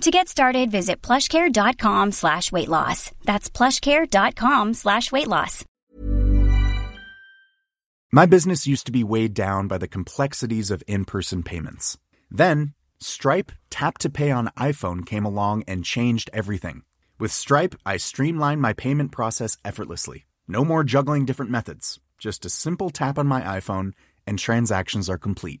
To get started, visit plushcare.com slash weight loss. That's plushcare.com slash weight loss. My business used to be weighed down by the complexities of in-person payments. Then, Stripe Tap to Pay on iPhone came along and changed everything. With Stripe, I streamlined my payment process effortlessly. No more juggling different methods. Just a simple tap on my iPhone and transactions are complete.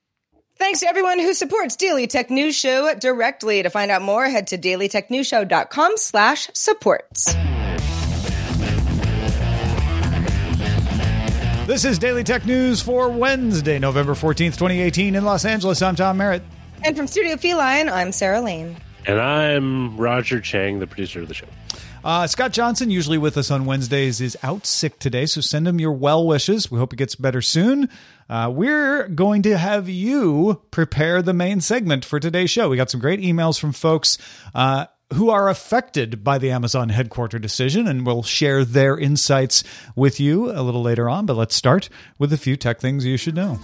Thanks to everyone who supports Daily Tech News Show directly. To find out more, head to dailytechnewsshow.com slash supports. This is Daily Tech News for Wednesday, November 14th, 2018 in Los Angeles. I'm Tom Merritt. And from Studio Feline, I'm Sarah Lane. And I'm Roger Chang, the producer of the show. Uh, Scott Johnson, usually with us on Wednesdays, is out sick today, so send him your well wishes. We hope he gets better soon. Uh, we're going to have you prepare the main segment for today's show. We got some great emails from folks uh, who are affected by the Amazon headquarter decision, and we'll share their insights with you a little later on. But let's start with a few tech things you should know.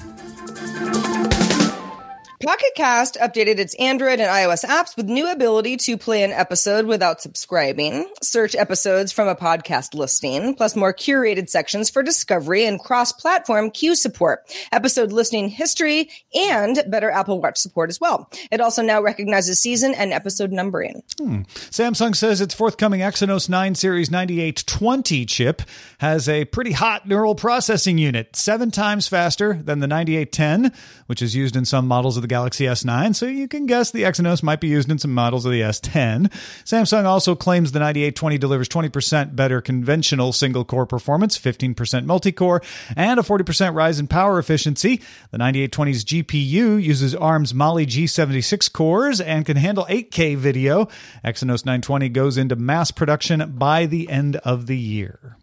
Pocket Cast updated its Android and iOS apps with new ability to play an episode without subscribing, search episodes from a podcast listing, plus more curated sections for discovery and cross-platform queue support, episode listening history, and better Apple Watch support as well. It also now recognizes season and episode numbering. Hmm. Samsung says its forthcoming Exynos 9 Series 9820 chip has a pretty hot neural processing unit, seven times faster than the 9810, which is used in some models of the Galaxy S9, so you can guess the Exynos might be used in some models of the S10. Samsung also claims the 9820 delivers 20% better conventional single core performance, 15% multi core, and a 40% rise in power efficiency. The 9820's GPU uses ARM's Mali G76 cores and can handle 8K video. Exynos 920 goes into mass production by the end of the year.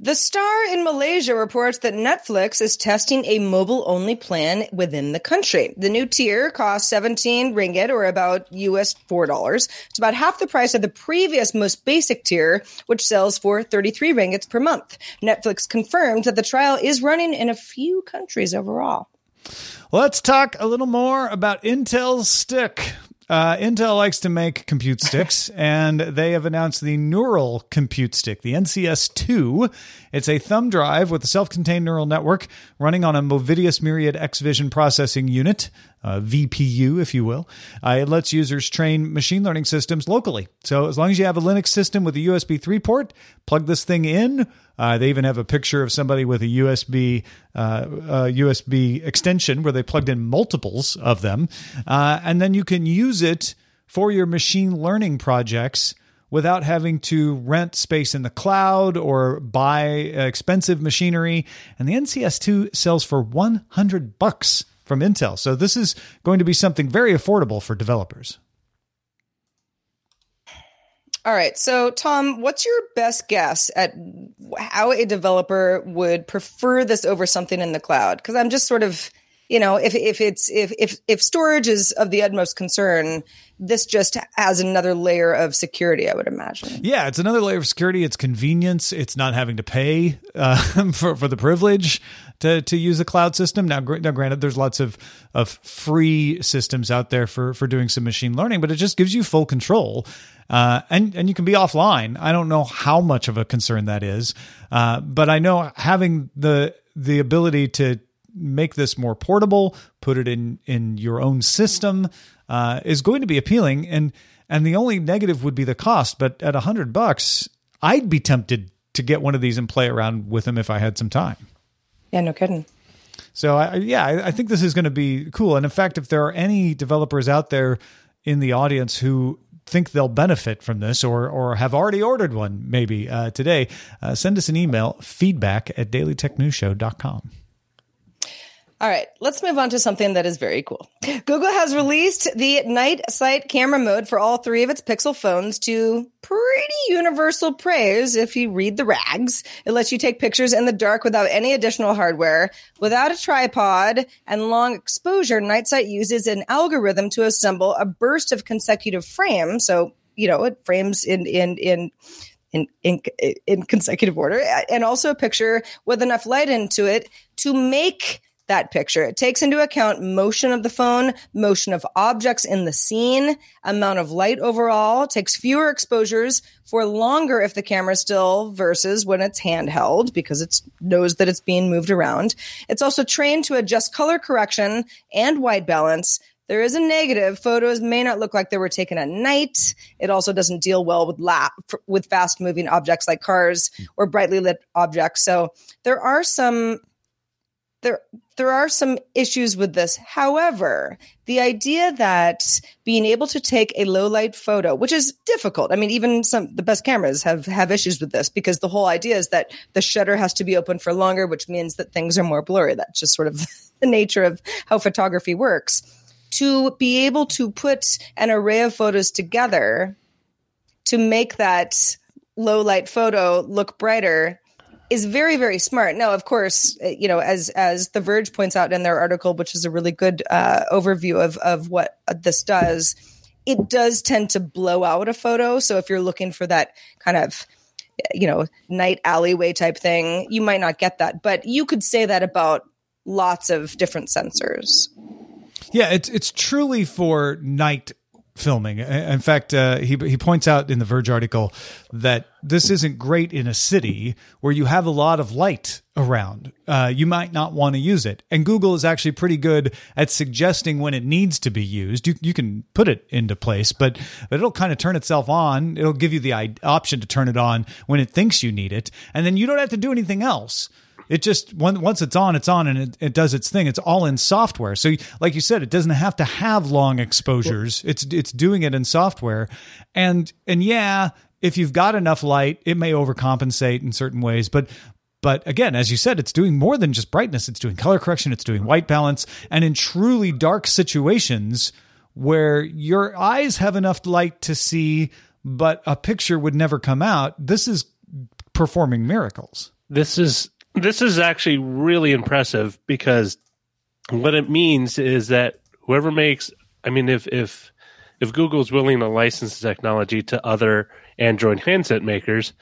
The Star in Malaysia reports that Netflix is testing a mobile only plan within the country. The new tier costs 17 ringgit or about US $4. It's about half the price of the previous most basic tier, which sells for 33 ringgits per month. Netflix confirmed that the trial is running in a few countries overall. Let's talk a little more about Intel's stick. Uh, Intel likes to make compute sticks, and they have announced the Neural Compute Stick, the NCS2. It's a thumb drive with a self contained neural network running on a Movidius Myriad X Vision processing unit, uh, VPU, if you will. Uh, it lets users train machine learning systems locally. So, as long as you have a Linux system with a USB 3 port, plug this thing in. Uh, they even have a picture of somebody with a USB uh, USB extension where they plugged in multiples of them, uh, and then you can use it for your machine learning projects without having to rent space in the cloud or buy expensive machinery. And the NCS2 sells for 100 bucks from Intel. So this is going to be something very affordable for developers. All right. So, Tom, what's your best guess at how a developer would prefer this over something in the cloud? Because I'm just sort of, you know, if if it's if if if storage is of the utmost concern, this just has another layer of security, I would imagine. Yeah, it's another layer of security. It's convenience. It's not having to pay uh, for for the privilege to to use a cloud system. Now, now, granted, there's lots of of free systems out there for for doing some machine learning, but it just gives you full control. Uh, and and you can be offline. I don't know how much of a concern that is, uh, but I know having the the ability to make this more portable, put it in in your own system, uh, is going to be appealing. And and the only negative would be the cost. But at a hundred bucks, I'd be tempted to get one of these and play around with them if I had some time. Yeah, no kidding. So I, yeah, I, think this is going to be cool. And in fact, if there are any developers out there in the audience who think they'll benefit from this or or have already ordered one maybe uh, today, uh, send us an email feedback at dailytechnewsshow.com. All right, let's move on to something that is very cool. Google has released the night sight camera mode for all three of its Pixel phones to pretty universal praise if you read the rags. It lets you take pictures in the dark without any additional hardware. Without a tripod and long exposure, night sight uses an algorithm to assemble a burst of consecutive frames. So, you know, it frames in, in, in, in, in, in consecutive order and also a picture with enough light into it to make that picture. It takes into account motion of the phone, motion of objects in the scene, amount of light overall, takes fewer exposures for longer if the camera's still versus when it's handheld because it knows that it's being moved around. It's also trained to adjust color correction and white balance. There is a negative. Photos may not look like they were taken at night. It also doesn't deal well with la- with fast moving objects like cars or brightly lit objects. So there are some there there are some issues with this. However, the idea that being able to take a low light photo, which is difficult. I mean, even some the best cameras have have issues with this because the whole idea is that the shutter has to be open for longer, which means that things are more blurry. That's just sort of the nature of how photography works. To be able to put an array of photos together to make that low light photo look brighter is very very smart. Now of course uh, you know as as the verge points out in their article which is a really good uh, overview of of what this does it does tend to blow out a photo. So if you're looking for that kind of you know night alleyway type thing you might not get that. But you could say that about lots of different sensors. Yeah it's it's truly for night filming. In fact, uh, he he points out in the Verge article that this isn't great in a city where you have a lot of light around. Uh, you might not want to use it, and Google is actually pretty good at suggesting when it needs to be used. You you can put it into place, but, but it'll kind of turn itself on. It'll give you the option to turn it on when it thinks you need it, and then you don't have to do anything else it just once it's on, it's on, and it, it does its thing. It's all in software. So, like you said, it doesn't have to have long exposures. It's it's doing it in software, and and yeah, if you've got enough light, it may overcompensate in certain ways, but but again, as you said, it's doing more than just brightness. It's doing color correction. It's doing white balance, and in truly dark situations where your eyes have enough light to see, but a picture would never come out. This is performing miracles. This is this is actually really impressive because what it means is that whoever makes, I mean, if if if Google's willing to license the technology to other Android handset makers,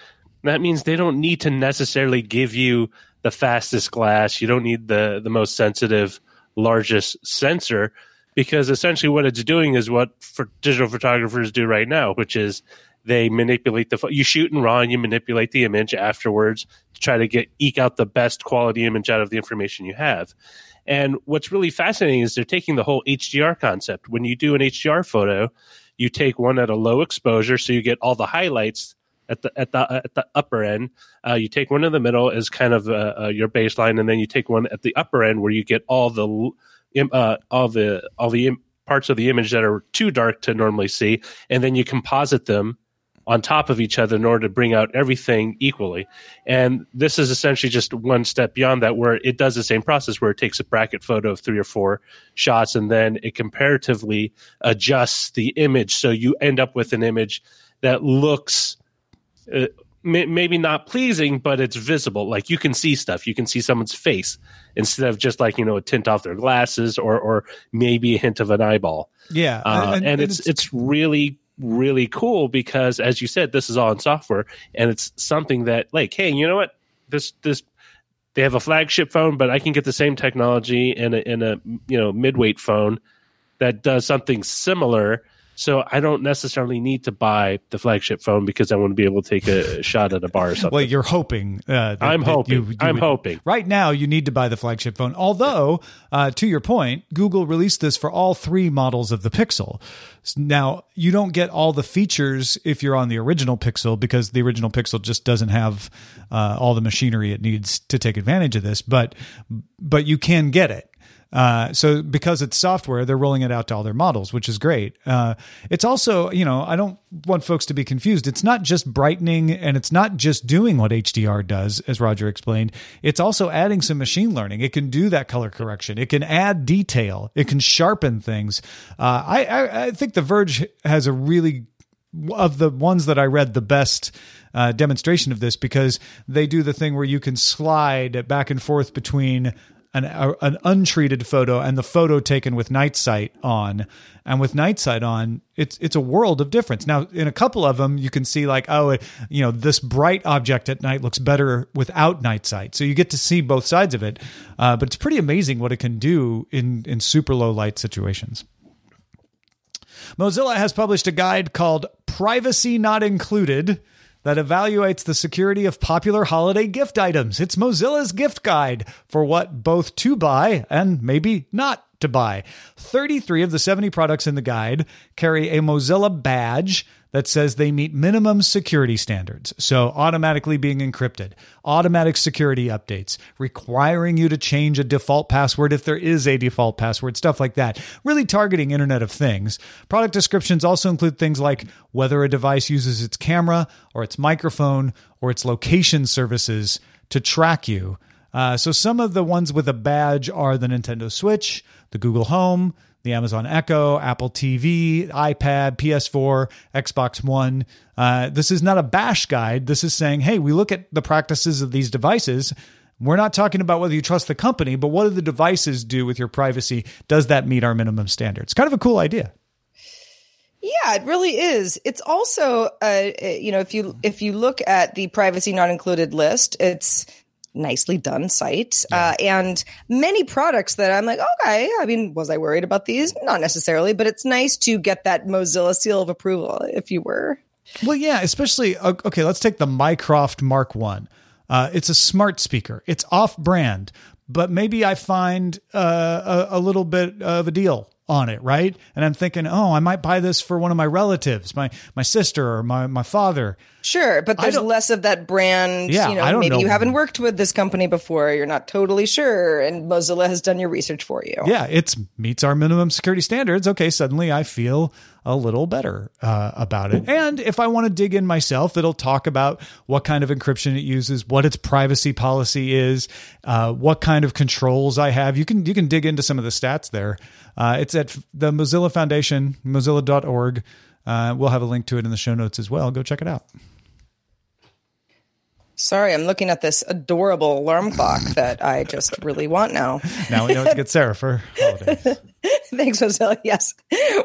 that means they don't need to necessarily give you the fastest glass. You don't need the the most sensitive, largest sensor, because essentially what it's doing is what for digital photographers do right now, which is they manipulate the you shoot in raw you manipulate the image afterwards to try to get eke out the best quality image out of the information you have. And what's really fascinating is they're taking the whole hdr concept. When you do an hdr photo you take one at a low exposure so you get all the highlights at the at the at the upper end. Uh, you take one in the middle as kind of uh, uh, your baseline and then you take one at the upper end where you get all the uh, all the all the parts of the image that are too dark to normally see and then you composite them on top of each other in order to bring out everything equally. And this is essentially just one step beyond that, where it does the same process where it takes a bracket photo of three or four shots and then it comparatively adjusts the image. So you end up with an image that looks. Uh, maybe not pleasing, but it's visible. Like you can see stuff. You can see someone's face instead of just like you know a tint off their glasses or or maybe a hint of an eyeball. Yeah, uh, and, and, and, it's, it's it's really really cool because as you said this is all in software and it's something that like hey you know what? This this they have a flagship phone but i can get the same technology in a in a you know midweight phone that does something similar So I don't necessarily need to buy the flagship phone because I want to be able to take a shot at a bar or something. Well, you're hoping. Uh, that, I'm hoping. you- you I'm would- hoping. Right now, you need to buy the flagship phone. Although, uh, to your point, Google released this for all three models of the Pixel. Now, you don't get all the features if you're on the original Pixel because the original Pixel just doesn't have uh, all the machinery it needs to take advantage of this. But but you can get it. Uh, so because it's software, they're rolling it out to all their models, which is great. Uh, it's also, you know, I don't want folks to be confused. It's not just brightening and it's not just doing what HDR does, as Roger explained. It's also adding some machine learning. It can do that color correction. It can add detail. It can sharpen things. Uh, I, I, I think The Verge has a really of the ones that I read, the best uh, demonstration of this because they do the thing where you can slide back and forth between an, a, an untreated photo and the photo taken with night sight on. And with night sight on, it's it's a world of difference. Now, in a couple of them, you can see like, oh, it, you know, this bright object at night looks better without night sight. So you get to see both sides of it. Uh, but it's pretty amazing what it can do in in super low light situations. Mozilla has published a guide called Privacy Not Included that evaluates the security of popular holiday gift items. It's Mozilla's gift guide for what both to buy and maybe not to buy. 33 of the 70 products in the guide carry a Mozilla badge that says they meet minimum security standards. So, automatically being encrypted, automatic security updates, requiring you to change a default password if there is a default password, stuff like that. Really targeting Internet of Things. Product descriptions also include things like whether a device uses its camera or its microphone or its location services to track you. Uh, so, some of the ones with a badge are the Nintendo Switch, the Google Home, the Amazon Echo, Apple TV, iPad, PS4, Xbox One. Uh, this is not a bash guide. This is saying, hey, we look at the practices of these devices. We're not talking about whether you trust the company, but what do the devices do with your privacy? Does that meet our minimum standards? Kind of a cool idea. Yeah, it really is. It's also, uh, you know, if you if you look at the privacy not included list, it's nicely done site uh, and many products that I'm like, okay, I mean, was I worried about these? Not necessarily, but it's nice to get that Mozilla seal of approval, if you were. Well, yeah, especially okay. Let's take the Mycroft Mark One. Uh, it's a smart speaker. It's off-brand, but maybe I find uh, a, a little bit of a deal on it, right? And I'm thinking, oh, I might buy this for one of my relatives, my my sister or my my father. Sure, but there's less of that brand. Yeah, you know, I don't maybe know. you haven't worked with this company before. You're not totally sure, and Mozilla has done your research for you. Yeah, it's meets our minimum security standards. Okay, suddenly I feel a little better uh, about it. And if I want to dig in myself, it'll talk about what kind of encryption it uses, what its privacy policy is, uh, what kind of controls I have. You can you can dig into some of the stats there. Uh, it's at the Mozilla Foundation, mozilla.org. Uh, we'll have a link to it in the show notes as well. Go check it out. Sorry, I'm looking at this adorable alarm clock that I just really want now. Now we know what to get Sarah for holidays. Thanks, Mozilla. Yes.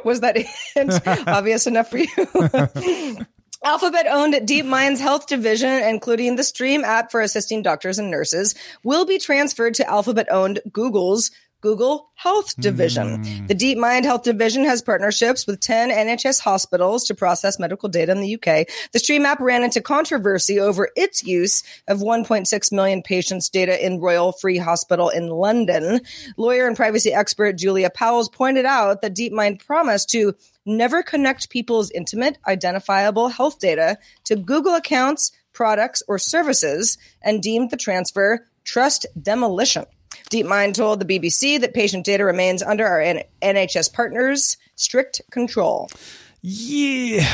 Was that obvious enough for you? Alphabet owned DeepMind's health division, including the Stream app for assisting doctors and nurses, will be transferred to Alphabet owned Google's Google Health Division. Hmm. The DeepMind Health Division has partnerships with 10 NHS hospitals to process medical data in the UK. The Stream app ran into controversy over its use of 1.6 million patients' data in Royal Free Hospital in London. Lawyer and privacy expert Julia Powles pointed out that DeepMind promised to never connect people's intimate, identifiable health data to Google accounts, products, or services and deemed the transfer trust demolition. DeepMind told the BBC that patient data remains under our N- NHS partners' strict control. Yeah,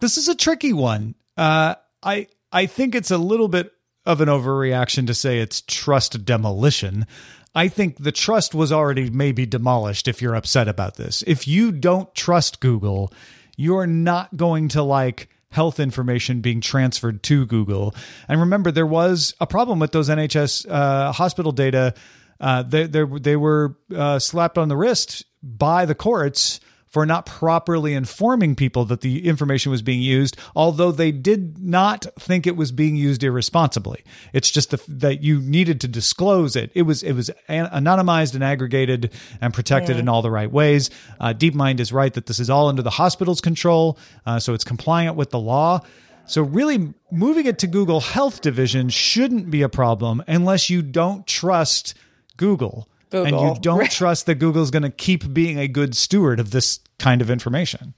this is a tricky one. Uh, I I think it's a little bit of an overreaction to say it's trust demolition. I think the trust was already maybe demolished if you're upset about this. If you don't trust Google, you're not going to like health information being transferred to Google. And remember, there was a problem with those NHS uh, hospital data. Uh, they, they, they were uh, slapped on the wrist by the courts for not properly informing people that the information was being used, although they did not think it was being used irresponsibly. It's just the, that you needed to disclose it. It was it was anonymized and aggregated and protected yeah. in all the right ways. Uh, DeepMind is right that this is all under the hospital's control, uh, so it's compliant with the law. So, really, moving it to Google Health Division shouldn't be a problem unless you don't trust Google. Google. And you don't right. trust that Google's going to keep being a good steward of this kind of information.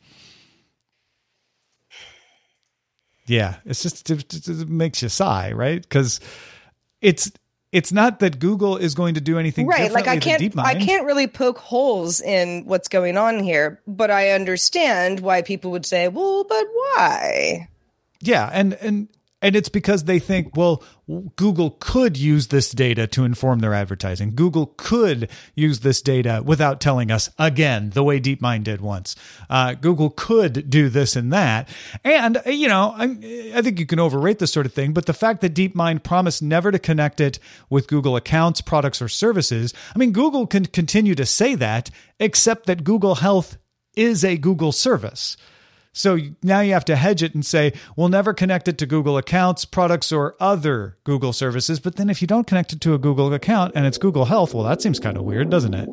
Yeah, it's just it, it makes you sigh, right? Because it's it's not that Google is going to do anything right. Like I can't, I can't really poke holes in what's going on here, but I understand why people would say, "Well, but why?" Yeah, and and and it's because they think, well, Google could use this data to inform their advertising. Google could use this data without telling us again, the way DeepMind did once. Uh, Google could do this and that. And, uh, you know, I, I, think you can overrate this sort of thing, but the fact that DeepMind promised never to connect it with Google accounts, products, or services, I mean, Google can continue to say that, except that Google Health is a Google service. So now you have to hedge it and say, we'll never connect it to Google accounts, products, or other Google services. But then if you don't connect it to a Google account and it's Google Health, well, that seems kind of weird, doesn't it?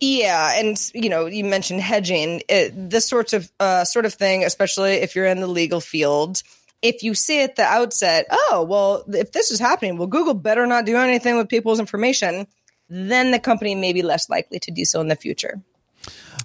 Yeah, and you know, you mentioned hedging. It, this sorts of uh, sort of thing, especially if you're in the legal field. If you see at the outset, "Oh, well, if this is happening, well, Google better not do anything with people's information," then the company may be less likely to do so in the future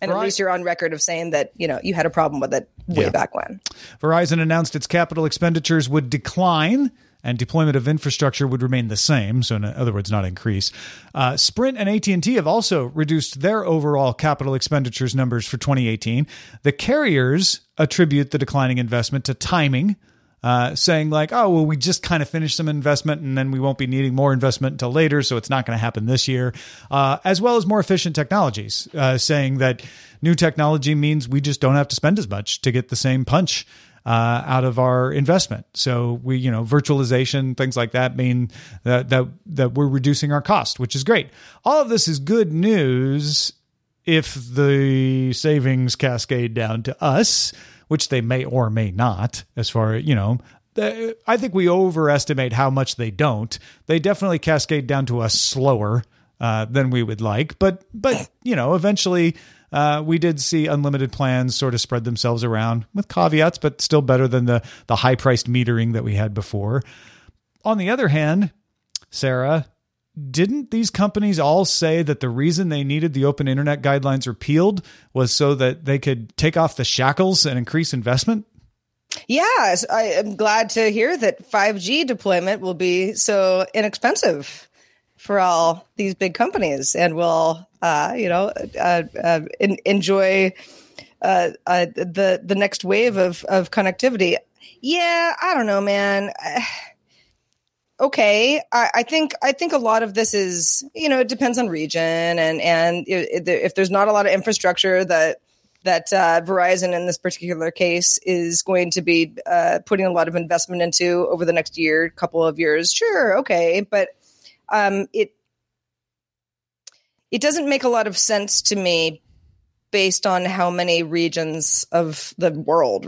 and at least you're on record of saying that you know you had a problem with it way yeah. back when. Verizon announced its capital expenditures would decline and deployment of infrastructure would remain the same so in other words not increase uh, sprint and at&t have also reduced their overall capital expenditures numbers for 2018 the carriers attribute the declining investment to timing uh, saying like, oh, well, we just kind of finished some investment and then we won't be needing more investment until later. So it's not going to happen this year, uh, as well as more efficient technologies, uh, saying that new technology means we just don't have to spend as much to get the same punch. Uh, out of our investment, so we, you know, virtualization, things like that mean that that that we're reducing our cost, which is great. All of this is good news if the savings cascade down to us which they may or may not, as far you know. I think we overestimate how much they don't. They definitely cascade down to us slower uh, than we would like, but but you know, eventually. Uh, we did see unlimited plans sort of spread themselves around with caveats, but still better than the the high priced metering that we had before. On the other hand, Sarah, didn't these companies all say that the reason they needed the open internet guidelines repealed was so that they could take off the shackles and increase investment? Yes, I am glad to hear that 5G deployment will be so inexpensive for all these big companies and will, uh, you know, uh, uh, in, enjoy uh, uh, the the next wave of of connectivity. Yeah, I don't know, man okay I, I, think i think a lot of this is you know it depends on region and and if there's not a lot of infrastructure that that uh, verizon in this particular case is going to be uh, putting a lot of investment into over the next year couple of years sure okay but um, it it doesn't make a lot of sense to me based on how many regions of the world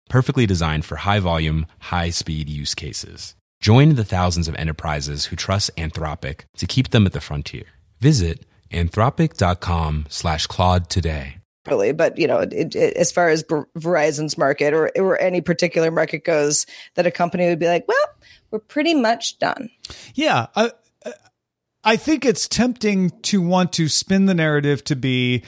perfectly designed for high volume, high speed use cases. Join the thousands of enterprises who trust Anthropic to keep them at the frontier. Visit anthropic.com slash Claude today. really but you know it, it, as far as verizon's market or, or any particular market goes that a company would be like well we're pretty much done Yeah, I, I think it's tempting to want to spin the narrative to be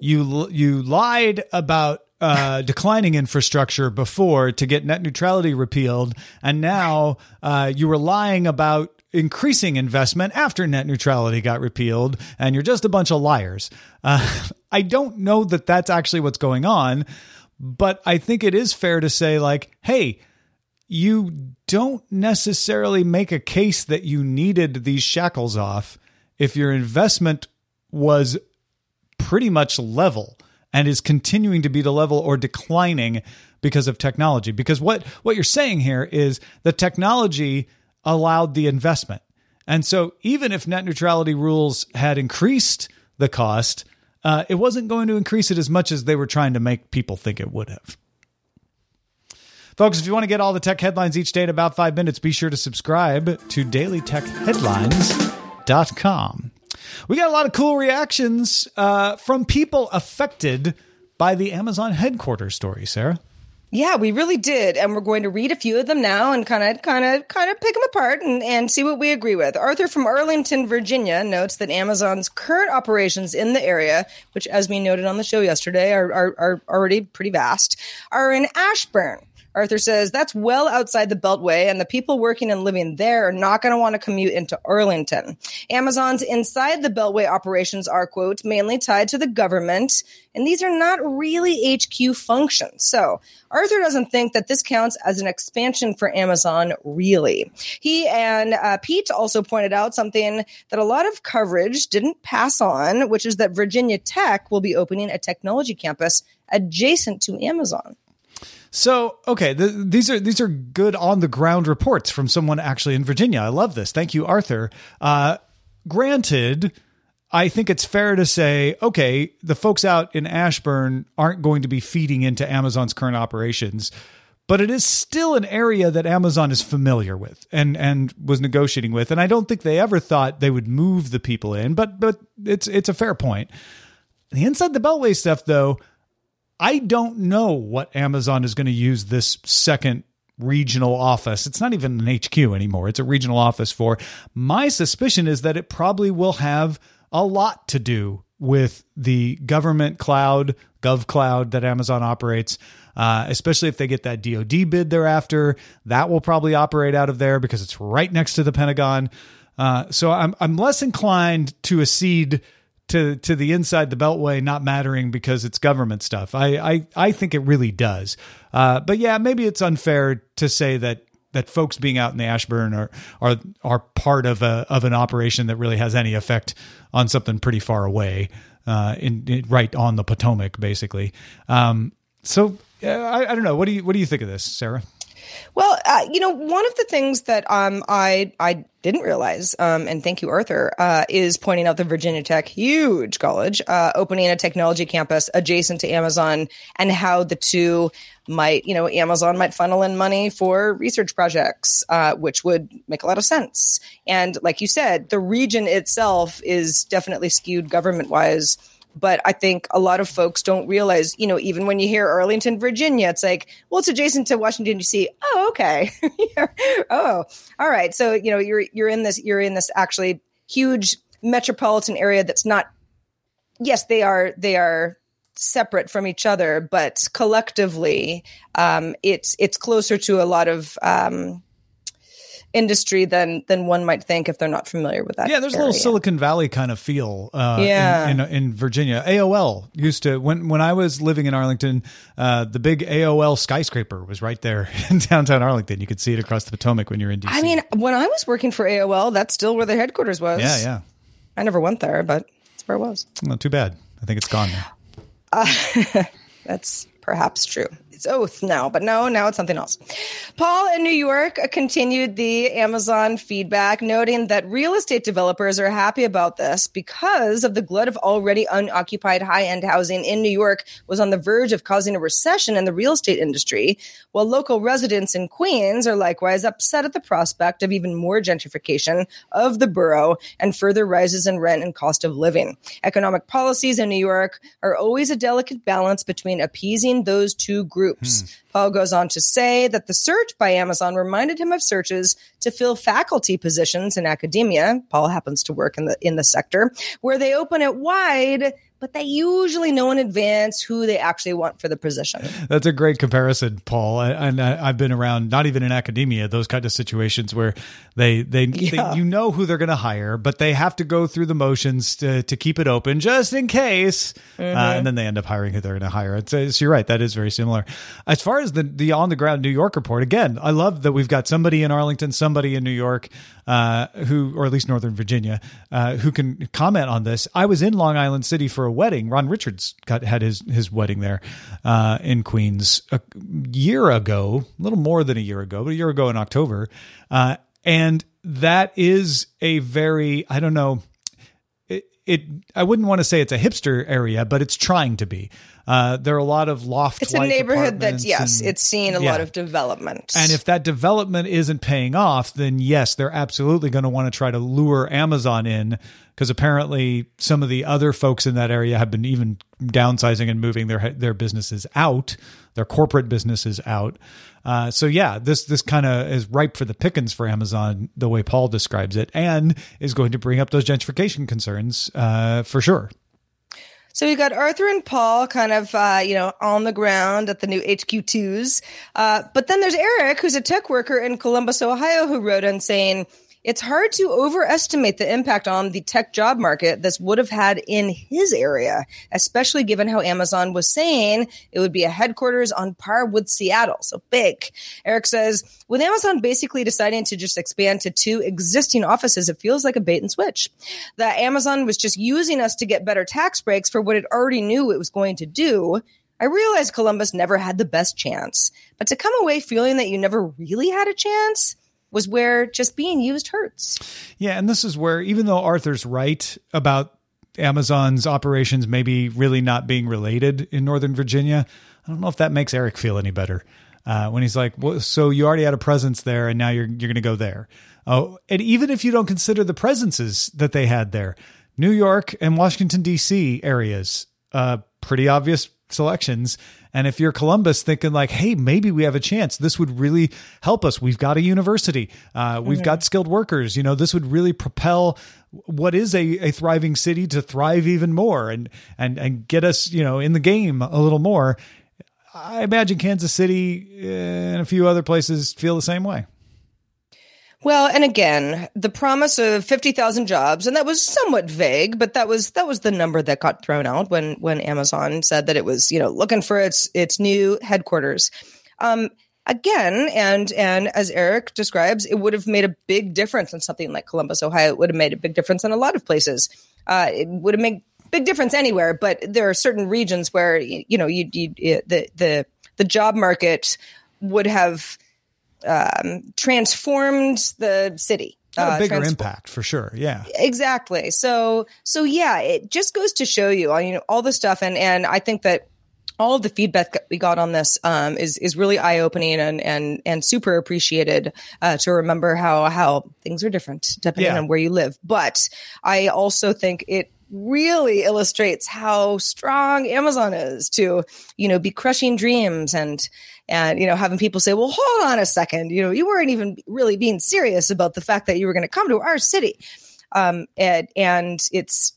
you you lied about uh, declining infrastructure before to get net neutrality repealed, and now uh, you were lying about increasing investment after net neutrality got repealed, and you're just a bunch of liars. Uh, I don't know that that's actually what's going on, but I think it is fair to say, like, hey, you don't necessarily make a case that you needed these shackles off if your investment was pretty much level and is continuing to be the level or declining because of technology. Because what what you're saying here is the technology allowed the investment. And so even if net neutrality rules had increased the cost uh, it wasn't going to increase it as much as they were trying to make people think it would have. Folks, if you want to get all the tech headlines each day in about five minutes, be sure to subscribe to dailytechheadlines.com. We got a lot of cool reactions uh, from people affected by the Amazon headquarters story, Sarah. yeah we really did. And we're going to read a few of them now and kind of kind of kind of pick them apart and, and see what we agree with. Arthur from arlington virginia notes that amazon's current operations in the area which as we noted on the show yesterday are, are, are already pretty vast are in ashburn Arthur says that's well outside the Beltway, and the people working and living there are not going to want to commute into Arlington. Amazon's inside the Beltway operations are, quote, mainly tied to the government, and these are not really HQ functions. So Arthur doesn't think that this counts as an expansion for Amazon, really. He and uh, Pete also pointed out something that a lot of coverage didn't pass on, which is that Virginia Tech will be opening a technology campus adjacent to Amazon. So, okay, th- these are these are good on the ground reports from someone actually in Virginia. I love this. Thank you, Arthur. Uh, granted, I think it's fair to say, okay, the folks out in Ashburn aren't going to be feeding into Amazon's current operations, but it is still an area that Amazon is familiar with and and was negotiating with. And I don't think they ever thought they would move the people in, but but it's it's a fair point. The inside the Beltway stuff, though, I don't know what Amazon is going to use this second regional office. It's not even an HQ anymore. It's a regional office for. My suspicion is that it probably will have a lot to do with the government cloud, Gov Cloud that Amazon operates. Uh, especially if they get that DoD bid thereafter, that will probably operate out of there because it's right next to the Pentagon. Uh, so I'm I'm less inclined to accede to to the inside the beltway not mattering because it's government stuff. I I, I think it really does. Uh, but yeah, maybe it's unfair to say that that folks being out in the Ashburn are are are part of a of an operation that really has any effect on something pretty far away, uh, in, in right on the Potomac, basically. Um, so uh, I, I don't know. What do you what do you think of this, Sarah? Well, uh, you know, one of the things that um, I I didn't realize, um, and thank you, Arthur, uh, is pointing out the Virginia Tech, huge college, uh, opening a technology campus adjacent to Amazon, and how the two might, you know, Amazon might funnel in money for research projects, uh, which would make a lot of sense. And like you said, the region itself is definitely skewed government wise but I think a lot of folks don't realize, you know, even when you hear Arlington, Virginia, it's like, well, it's adjacent to Washington D.C. Oh, okay. oh, all right. So you know, you're you're in this you're in this actually huge metropolitan area that's not. Yes, they are they are separate from each other, but collectively, um, it's it's closer to a lot of um, industry than than one might think if they're not familiar with that. Yeah, there's area. a little Silicon Valley kind of feel. Uh, Yeah. in, in, in Virginia, AOL used to when when I was living in Arlington, uh, the big AOL skyscraper was right there in downtown Arlington. You could see it across the Potomac when you're in DC. I mean, when I was working for AOL, that's still where their headquarters was. yeah, yeah. I never went there, but that's where it was. Well, too bad. I think it's gone now. That's perhaps true. It's Oath now, but no, now it's something else. Paul in New York continued the Amazon feedback, noting that real estate developers are happy about this because of the glut of already unoccupied high end housing in New York was on the verge of causing a recession in the real estate industry, while local residents in Queens are likewise upset at the prospect of even more gentrification of the borough and further rises in rent and cost of living. Economic policies in New York are always a delicate balance between appeasing those two groups. Hmm. Paul goes on to say that the search by Amazon reminded him of searches to fill faculty positions in academia. Paul happens to work in the in the sector where they open it wide, but they usually know in advance who they actually want for the position. That's a great comparison, Paul. And I- I've been around, not even in academia, those kind of situations where they they, Yeah. they you know who they're going to hire, but they have to go through the motions to to keep it open just in case, uh, and then they end up hiring who they're going to hire. It's, it's you're right. That is very similar. As far as the the on the ground New York report, again, I love that we've got somebody in Arlington, somebody in New York, uh, who or at least Northern Virginia, uh, who can comment on this. I was in Long Island City for a wedding. Ron Richards got had his his wedding there uh, in Queens a year ago, a little more than a year ago, but a year ago in October, uh, and that is a very I don't know it, it I wouldn't want to say it's a hipster area, but it's trying to be. Uh, there are a lot of loft. It's a neighborhood that yes, and, it's seen a yeah. lot of development. And if that development isn't paying off, then yes, they're absolutely going to want to try to lure Amazon in because apparently some of the other folks in that area have been even downsizing and moving their their businesses out, their corporate businesses out. Uh, so yeah, this this kind of is ripe for the pickings for Amazon, the way Paul describes it, and is going to bring up those gentrification concerns uh, for sure. So we've got Arthur and Paul kind of, uh, you know, on the ground at the new HQ2s. Uh, but then there's Eric, who's a tech worker in Columbus, Ohio, who wrote in saying, it's hard to overestimate the impact on the tech job market this would have had in his area, especially given how Amazon was saying it would be a headquarters on par with Seattle. So big. Eric says, with Amazon basically deciding to just expand to two existing offices, it feels like a bait and switch. That Amazon was just using us to get better tax breaks for what it already knew it was going to do. I realized Columbus never had the best chance, but to come away feeling that you never really had a chance was where just being used hurts. Yeah, and this is where even though Arthur's right about Amazon's operations maybe really not being related in Northern Virginia, I don't know if that makes Eric feel any better. Uh, when he's like, well, "So you already had a presence there, and now you're you're going to go there." Oh, and even if you don't consider the presences that they had there, New York and Washington D.C. areas, uh, pretty obvious selections. And if you're Columbus thinking like, hey, maybe we have a chance, this would really help us. We've got a university, uh, we've got skilled workers. You know, this would really propel what is a, a thriving city to thrive even more and and and get us, you know, in the game a little more. I imagine Kansas City and a few other places feel the same way. Well, and again, the promise of 50,000 jobs, and that was somewhat vague, but that was, that was the number that got thrown out when, when Amazon said that it was, you know, looking for its, its new headquarters. Um, again, and, and as Eric describes, it would have made a big difference in something like Columbus, Ohio. It would have made a big difference in a lot of places. Uh, it would have made big difference anywhere, but there are certain regions where, you know, you, you, the, the, the job market would have, um, transformed the city. A uh, bigger impact for sure. Yeah. Exactly. So, so yeah, it just goes to show you, all you know, all the stuff, and and I think that all of the feedback that we got on this um, is is really eye opening and and and super appreciated uh, to remember how how things are different depending Yeah. on where you live. But I also think it really illustrates how strong Amazon is to you know be crushing dreams and and you know having people say, well, hold on a second, you know, you weren't even really being serious about the fact that you were going to come to our city, um, and and it's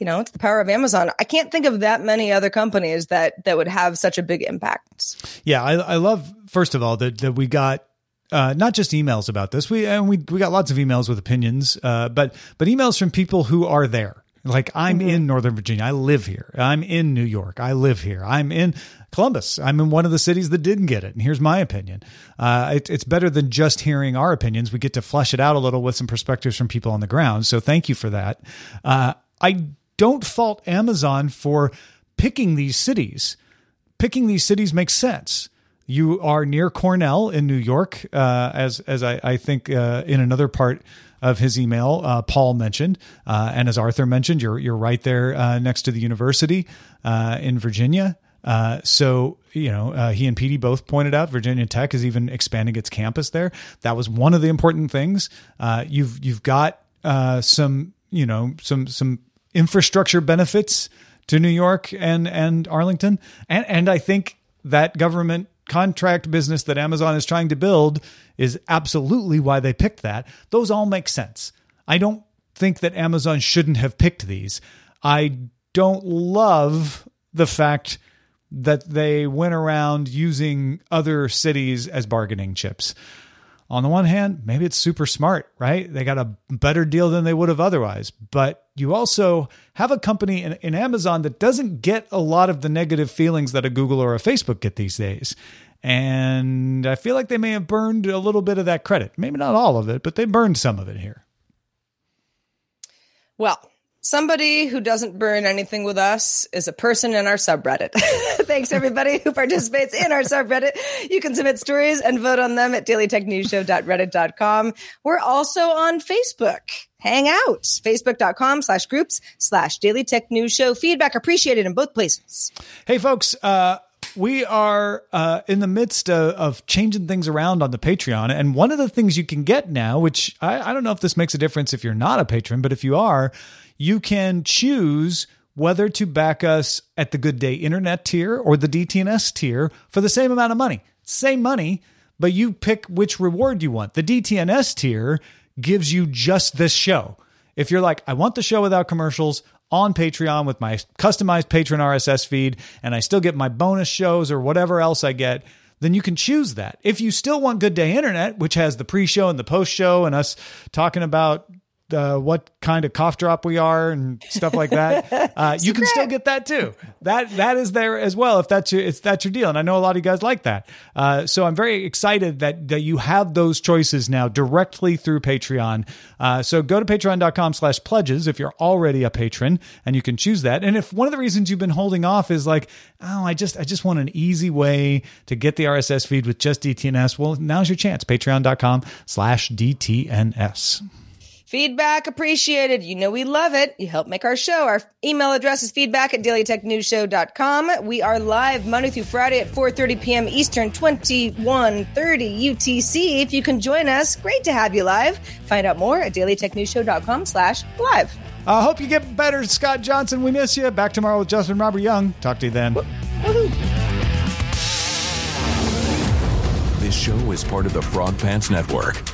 you know, it's the power of Amazon. I can't think of that many other companies that that would have such a big impact. Yeah, I, I love first of all that that we got uh, not just emails about this. We and we we got lots of emails with opinions, uh, but but emails from people who are there. Like I'm mm-hmm. in Northern Virginia. I live here. I'm in New York. I live here. I'm in Columbus. I'm in one of the cities that didn't get it. And here's my opinion. Uh, it, it's better than just hearing our opinions. We get to flesh it out a little with some perspectives from people on the ground. So thank you for that. Uh, I don't fault Amazon for picking these cities. Picking these cities makes sense. You are near Cornell in New York, uh, as as I, I think uh, in another part of his email, uh, Paul mentioned, uh, and as Arthur mentioned, you're you're right there uh, next to the university uh, in Virginia. so you know he and Petey both pointed out Virginia Tech is even expanding its campus there. That was one of the important things. you've you've got some you know some some infrastructure benefits to New York and and Arlington, and and I think that government contract business that Amazon is trying to build is absolutely why they picked that. Those all make sense. I don't think that Amazon shouldn't have picked these. I don't love the fact that they went around using other cities as bargaining chips on the one hand, maybe it's super smart, right? They got a better deal than they would have otherwise. But you also have a company in, in, Amazon that doesn't get a lot of the negative feelings that a Google or a Facebook get these days. And I feel like they may have burned a little bit of that credit. Maybe not all of it, but they burned some of it here. Well, Somebody who doesn't burn anything with us is a person in our subreddit. Thanks everybody who participates in our subreddit. You can submit stories and vote on them at dailytechnewsshow.reddit.com. We're also on Facebook. Hang out. Facebook.com slash groups slash Daily Tech News Show. Feedback appreciated in both places. Hey folks, uh, we are uh, in the midst of, of, changing things around on the Patreon. And one of the things you can get now, which I, I don't know if this makes a difference if you're not a patron, but if you are, you can choose whether to back us at the Good Day Internet tier or the DTNS tier for the same amount of money. Same money, but you pick which reward you want. The DTNS tier gives you just this show. If you're like, I want the show without commercials on Patreon with my customized patron RSS feed, and I still get my bonus shows or whatever else I get, then you can choose that. If you still want Good Day Internet, which has the pre show and the post show and us talking about uh, what kind of cough drop we are and stuff like that. Uh, you can still get that too. That that is there as well if that's your it's that's your deal. And I know a lot of you guys like that. Uh, so I'm very excited that that you have those choices now directly through Patreon. Uh, so go to patreon.com/slash pledges if you're already a patron and you can choose that. And if one of the reasons you've been holding off is like, oh, I just I just want an easy way to get the RSS feed with just DTNS. Well, now's your chance. Patreon.com/slash DTNS. Feedback appreciated. You know we love it. You help make our show. Our email address is feedback at dailytechnewsshow.com. We are live Monday through Friday at 4.30 p.m. Eastern, 21.30 UTC. If you can join us, great to have you live. Find out more at dailytechnewsshow.com slash live. I uh, hope you get better, Scott Johnson. We miss you. Back tomorrow with Justin Robert Young. Talk to you then. This show is part of the Frog Pants Network.